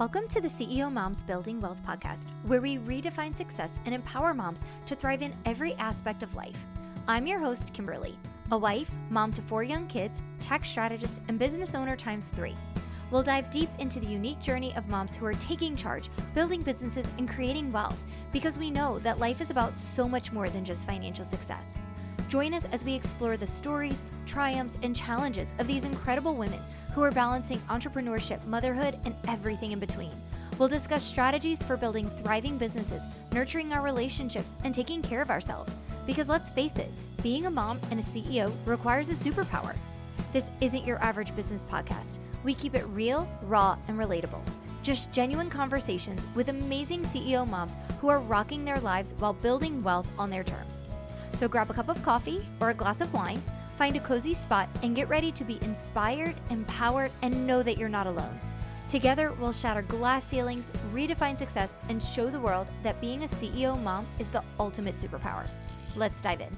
Welcome to the CEO Moms Building Wealth podcast, where we redefine success and empower moms to thrive in every aspect of life. I'm your host, Kimberly, a wife, mom to four young kids, tax strategist, and business owner times three. We'll dive deep into the unique journey of moms who are taking charge, building businesses, and creating wealth because we know that life is about so much more than just financial success. Join us as we explore the stories, triumphs, and challenges of these incredible women who are balancing entrepreneurship, motherhood, and everything in between. We'll discuss strategies for building thriving businesses, nurturing our relationships, and taking care of ourselves. Because let's face it, being a mom and a CEO requires a superpower. This isn't your average business podcast. We keep it real, raw, and relatable. Just genuine conversations with amazing CEO moms who are rocking their lives while building wealth on their terms. So grab a cup of coffee or a glass of wine Find a cozy spot and get ready to be inspired, empowered, and know that you're not alone. Together, we'll shatter glass ceilings, redefine success, and show the world that being a CEO mom is the ultimate superpower. Let's dive in.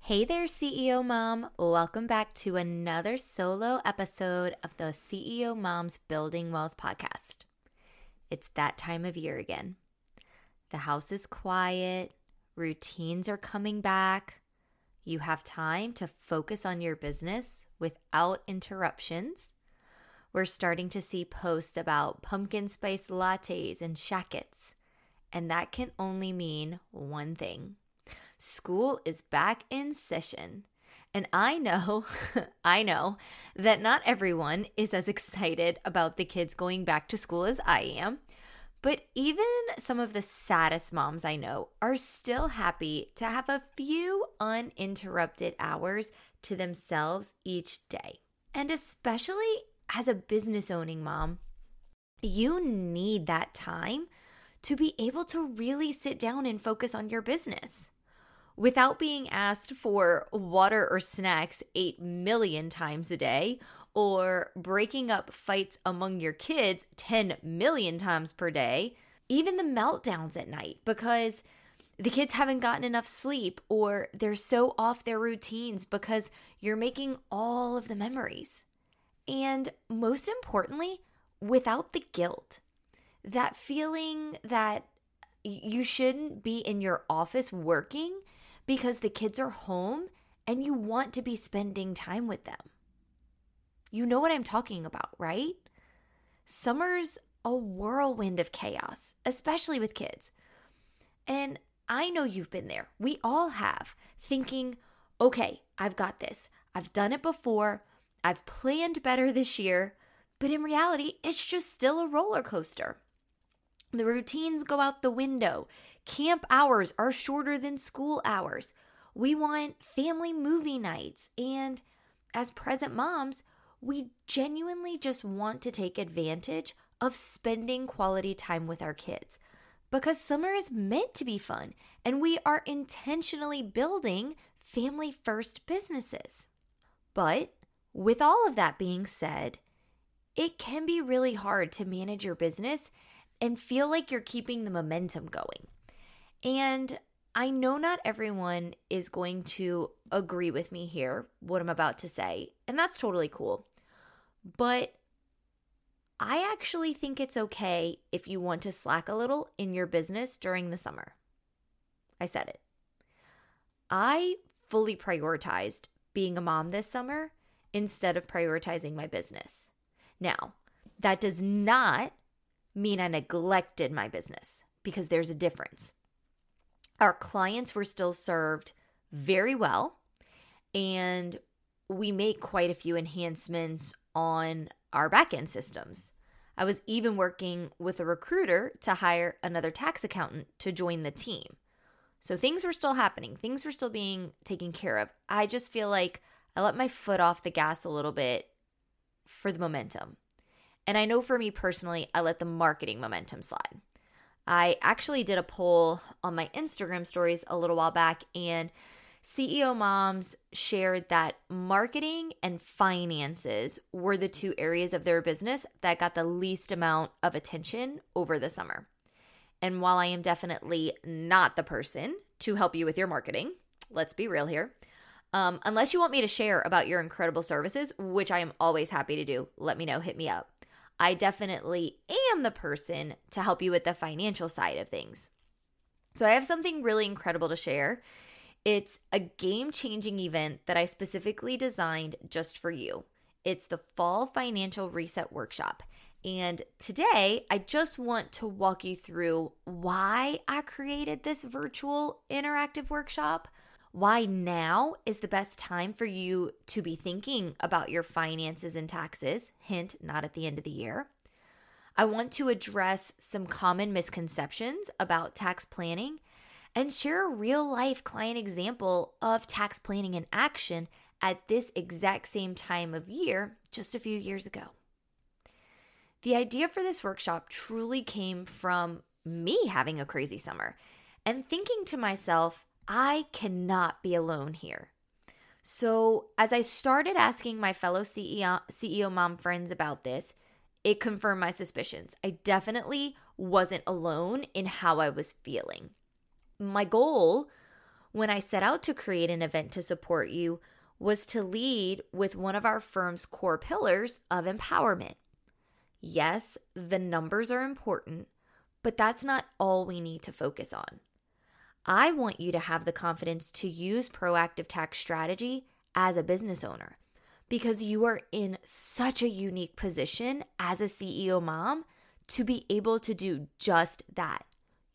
Hey there, CEO mom. Welcome back to another solo episode of the CEO Moms Building Wealth podcast. It's that time of year again. The house is quiet, routines are coming back. You have time to focus on your business without interruptions. We're starting to see posts about pumpkin spice lattes and shackets, and that can only mean one thing school is back in session. And I know, I know that not everyone is as excited about the kids going back to school as I am. But even some of the saddest moms I know are still happy to have a few uninterrupted hours to themselves each day. And especially as a business owning mom, you need that time to be able to really sit down and focus on your business without being asked for water or snacks 8 million times a day or breaking up fights among your kids 10 million times per day, even the meltdowns at night because the kids haven't gotten enough sleep or they're so off their routines because you're making all of the memories. And most importantly, without the guilt. That feeling that you shouldn't be in your office working because the kids are home and you want to be spending time with them. You know what I'm talking about, right? Summer's a whirlwind of chaos, especially with kids. And I know you've been there. We all have, thinking, okay, I've got this. I've done it before. I've planned better this year. But in reality, it's just still a roller coaster. The routines go out the window. Camp hours are shorter than school hours. We want family movie nights. And as present moms, we genuinely just want to take advantage of spending quality time with our kids because summer is meant to be fun and we are intentionally building family first businesses. But with all of that being said, it can be really hard to manage your business and feel like you're keeping the momentum going. And I know not everyone is going to agree with me here, what I'm about to say, and that's totally cool. But I actually think it's okay if you want to slack a little in your business during the summer. I said it. I fully prioritized being a mom this summer instead of prioritizing my business. Now, that does not mean I neglected my business because there's a difference. Our clients were still served very well, and we make quite a few enhancements on our backend systems. I was even working with a recruiter to hire another tax accountant to join the team. So things were still happening, things were still being taken care of. I just feel like I let my foot off the gas a little bit for the momentum. And I know for me personally, I let the marketing momentum slide. I actually did a poll on my Instagram stories a little while back, and CEO moms shared that marketing and finances were the two areas of their business that got the least amount of attention over the summer. And while I am definitely not the person to help you with your marketing, let's be real here. Um, unless you want me to share about your incredible services, which I am always happy to do, let me know, hit me up. I definitely am the person to help you with the financial side of things. So I have something really incredible to share. It's a game changing event that I specifically designed just for you. It's the Fall Financial Reset Workshop. And today, I just want to walk you through why I created this virtual interactive workshop, why now is the best time for you to be thinking about your finances and taxes. Hint, not at the end of the year. I want to address some common misconceptions about tax planning and share a real life client example of tax planning in action at this exact same time of year just a few years ago. The idea for this workshop truly came from me having a crazy summer and thinking to myself, I cannot be alone here. So, as I started asking my fellow CEO, CEO mom friends about this, it confirmed my suspicions. I definitely wasn't alone in how I was feeling. My goal when I set out to create an event to support you was to lead with one of our firm's core pillars of empowerment. Yes, the numbers are important, but that's not all we need to focus on. I want you to have the confidence to use proactive tax strategy as a business owner because you are in such a unique position as a CEO mom to be able to do just that.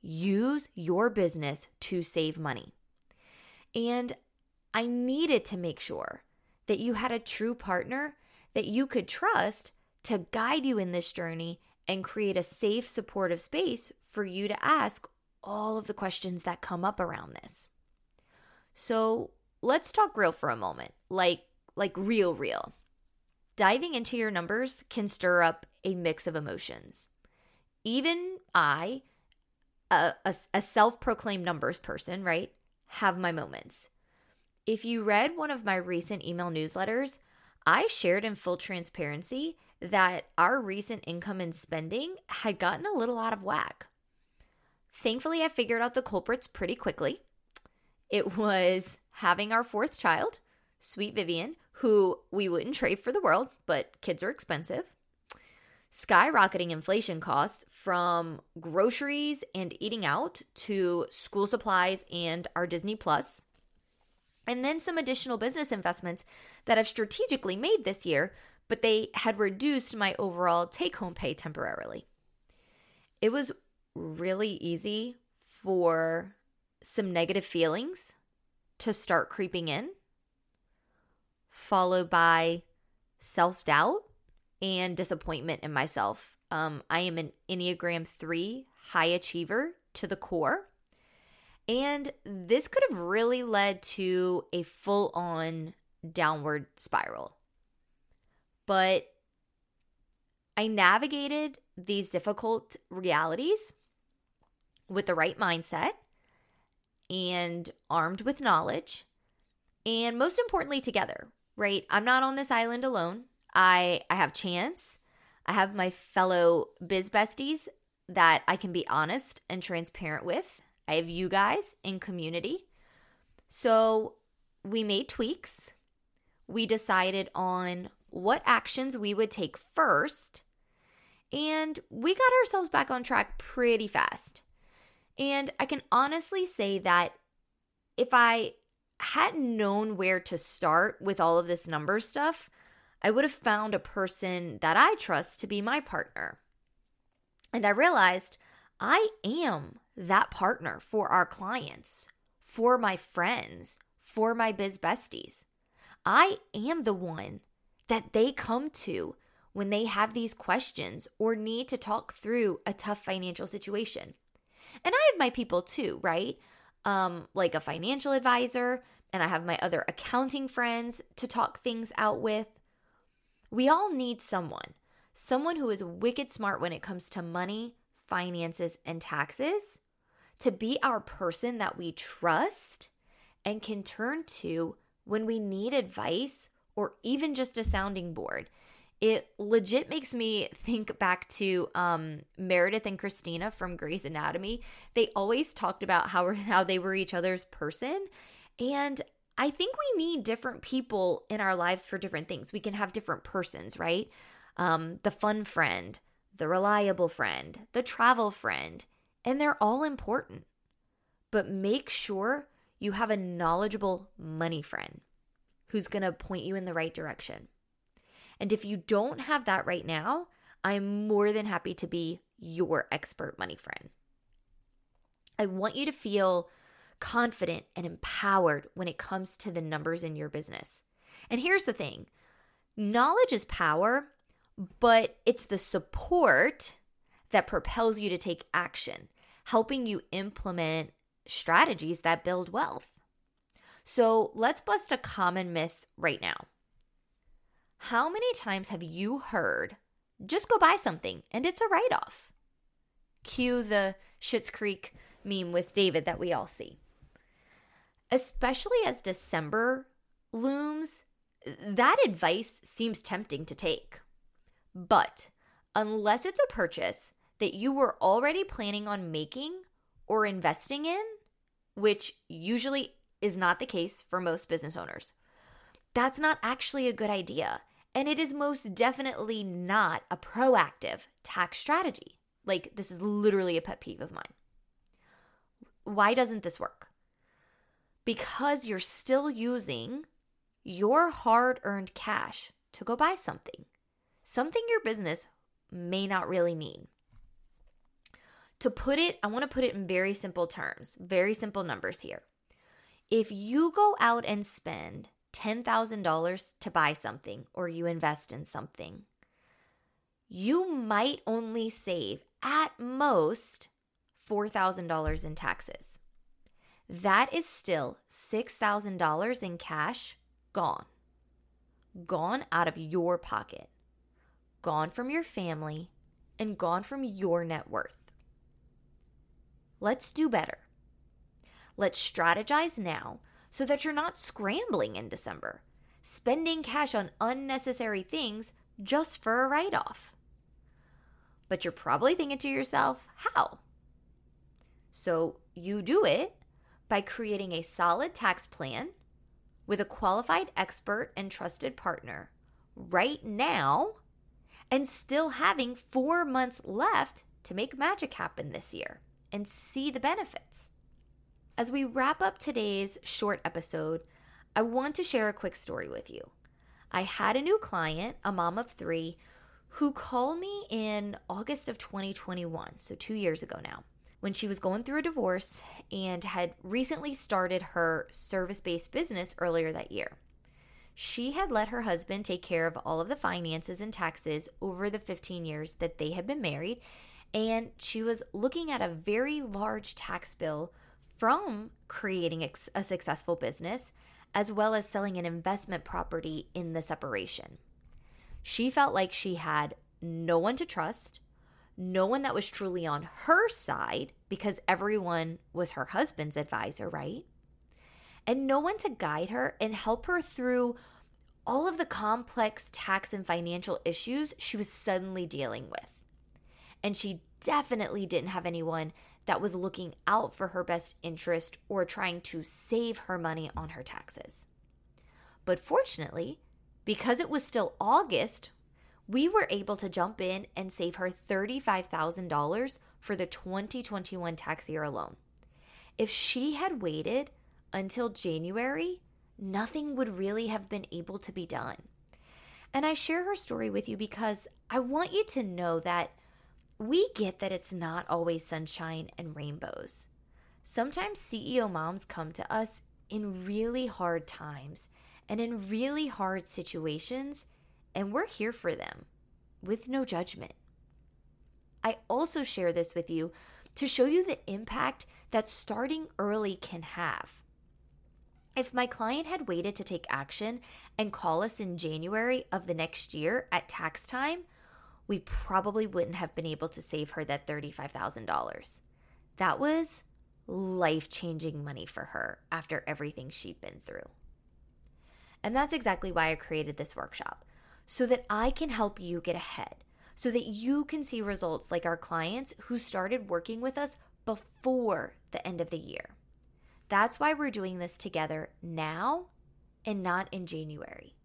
Use your business to save money. And I needed to make sure that you had a true partner that you could trust to guide you in this journey and create a safe, supportive space for you to ask all of the questions that come up around this. So let's talk real for a moment, like like real, real. Diving into your numbers can stir up a mix of emotions. Even I a, a, a self proclaimed numbers person, right, have my moments. If you read one of my recent email newsletters, I shared in full transparency that our recent income and spending had gotten a little out of whack. Thankfully, I figured out the culprits pretty quickly. It was having our fourth child, sweet Vivian, who we wouldn't trade for the world, but kids are expensive skyrocketing inflation costs from groceries and eating out to school supplies and our Disney Plus. And then some additional business investments that I've strategically made this year, but they had reduced my overall take home pay temporarily. It was really easy for some negative feelings to start creeping in, followed by self doubt and disappointment in myself. Um, I am an Enneagram 3 high achiever to the core. And this could have really led to a full on downward spiral. But I navigated these difficult realities with the right mindset and armed with knowledge, and most importantly, together, right? I'm not on this island alone. I I have Chance. I have my fellow biz besties that I can be honest and transparent with. I have you guys in community. So we made tweaks. We decided on what actions we would take first. And we got ourselves back on track pretty fast. And I can honestly say that if I hadn't known where to start with all of this number stuff, I would have found a person that I trust to be my partner. And I realized I am that partner for our clients, for my friends, for my biz besties. I am the one that they come to when they have these questions or need to talk through a tough financial situation. And I have my people too, right? Um, like a financial advisor, and I have my other accounting friends to talk things out with. We all need someone, someone who is wicked smart when it comes to money, finances, and taxes, to be our person that we trust and can turn to when we need advice or even just a sounding board. It legit makes me think back to um, Meredith and Cristina from Grey's Anatomy. They always talked about how how they were each other's person, and I think we need different people in our lives for different things. We can have different persons, right? Um, the fun friend, the reliable friend, the travel friend, and they're all important. But make sure you have a knowledgeable money friend who's going to point you in the right direction. And if you don't have that right now, I'm more than happy to be your expert money friend. I want you to feel confident and empowered when it comes to the numbers in your business. And here's the thing knowledge is power, but it's the support that propels you to take action, helping you implement strategies that build wealth. So let's bust a common myth right now. How many times have you heard, just go buy something and it's a write off? Cue the Schitt's Creek meme with David that we all see. Especially as December looms, that advice seems tempting to take. But unless it's a purchase that you were already planning on making or investing in, which usually is not the case for most business owners, that's not actually a good idea. And it is most definitely not a proactive tax strategy. Like, this is literally a pet peeve of mine. Why doesn't this work? Because you're still using your hard earned cash to go buy something, something your business may not really need. To put it, I want to put it in very simple terms, very simple numbers here. If you go out and spend $10,000 to buy something or you invest in something, you might only save at most $4,000 in taxes. That is still $6,000 in cash gone. Gone out of your pocket, gone from your family, and gone from your net worth. Let's do better. Let's strategize now so that you're not scrambling in December, spending cash on unnecessary things just for a write off. But you're probably thinking to yourself, how? So you do it by creating a solid tax plan with a qualified expert and trusted partner right now and still having four months left to make magic happen this year and see the benefits. As we wrap up today's short episode, I want to share a quick story with you. I had a new client, a mom of three, who called me in August of 2021, so two years ago now, when she was going through a divorce and had recently started her service based business earlier that year. She had let her husband take care of all of the finances and taxes over the 15 years that they had been married, and she was looking at a very large tax bill from creating a successful business as well as selling an investment property in the separation. She felt like she had no one to trust, no one that was truly on her side because everyone was her husband's advisor, right? And no one to guide her and help her through all of the complex tax and financial issues she was suddenly dealing with. And she definitely didn't have anyone that was looking out for her best interest or trying to save her money on her taxes. But fortunately, because it was still August, we were able to jump in and save her $35,000 for the 2021 tax year alone. If she had waited until January, nothing would really have been able to be done. And I share her story with you because I want you to know that we get that it's not always sunshine and rainbows. Sometimes CEO moms come to us in really hard times and in really hard situations, and we're here for them with no judgment. I also share this with you to show you the impact that starting early can have. If my client had waited to take action and call us in January of the next year at tax time, we probably wouldn't have been able to save her that $35,000. That was life changing money for her after everything she'd been through. And that's exactly why I created this workshop so that I can help you get ahead, so that you can see results like our clients who started working with us before the end of the year. That's why we're doing this together now and not in January.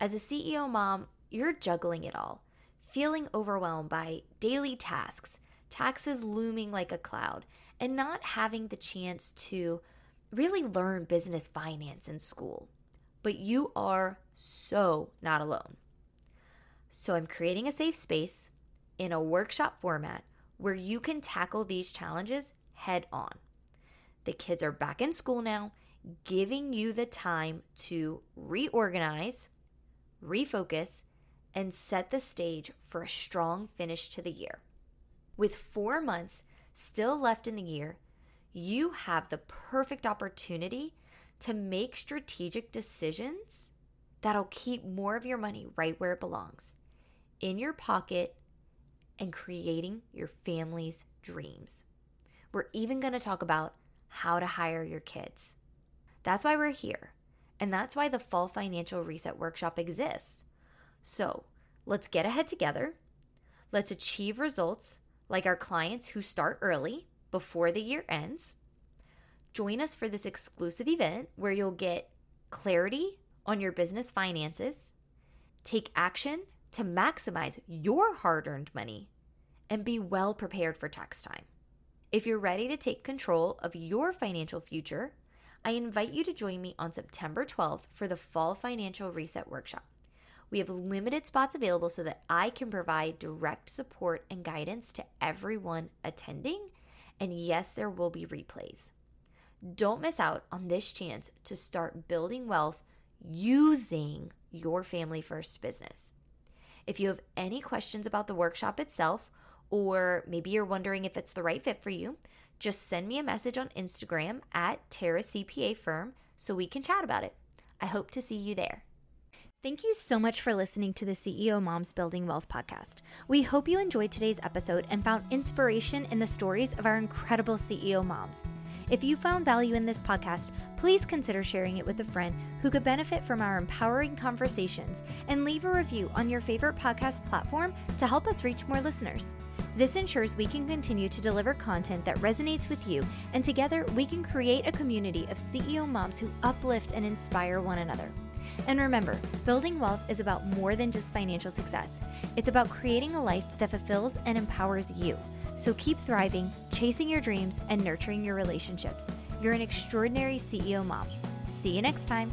As a CEO mom, you're juggling it all, feeling overwhelmed by daily tasks, taxes looming like a cloud, and not having the chance to really learn business finance in school. But you are so not alone. So I'm creating a safe space in a workshop format where you can tackle these challenges head on. The kids are back in school now, giving you the time to reorganize, refocus, and set the stage for a strong finish to the year. With four months still left in the year, you have the perfect opportunity to make strategic decisions that'll keep more of your money right where it belongs in your pocket and creating your family's dreams. We're even going to talk about how to hire your kids. That's why we're here. And that's why the Fall Financial Reset Workshop exists. So let's get ahead together. Let's achieve results like our clients who start early before the year ends. Join us for this exclusive event where you'll get clarity on your business finances, take action to maximize your hard earned money, and be well prepared for tax time. If you're ready to take control of your financial future, I invite you to join me on September 12th for the Fall Financial Reset Workshop. We have limited spots available so that I can provide direct support and guidance to everyone attending. And yes, there will be replays. Don't miss out on this chance to start building wealth using your family first business. If you have any questions about the workshop itself, or maybe you're wondering if it's the right fit for you, just send me a message on Instagram at Tara CPA Firm so we can chat about it. I hope to see you there. Thank you so much for listening to the CEO Moms Building Wealth podcast. We hope you enjoyed today's episode and found inspiration in the stories of our incredible CEO moms. If you found value in this podcast, please consider sharing it with a friend who could benefit from our empowering conversations and leave a review on your favorite podcast platform to help us reach more listeners. This ensures we can continue to deliver content that resonates with you, and together we can create a community of CEO moms who uplift and inspire one another. And remember, building wealth is about more than just financial success. It's about creating a life that fulfills and empowers you. So keep thriving, chasing your dreams, and nurturing your relationships. You're an extraordinary CEO mom. See you next time.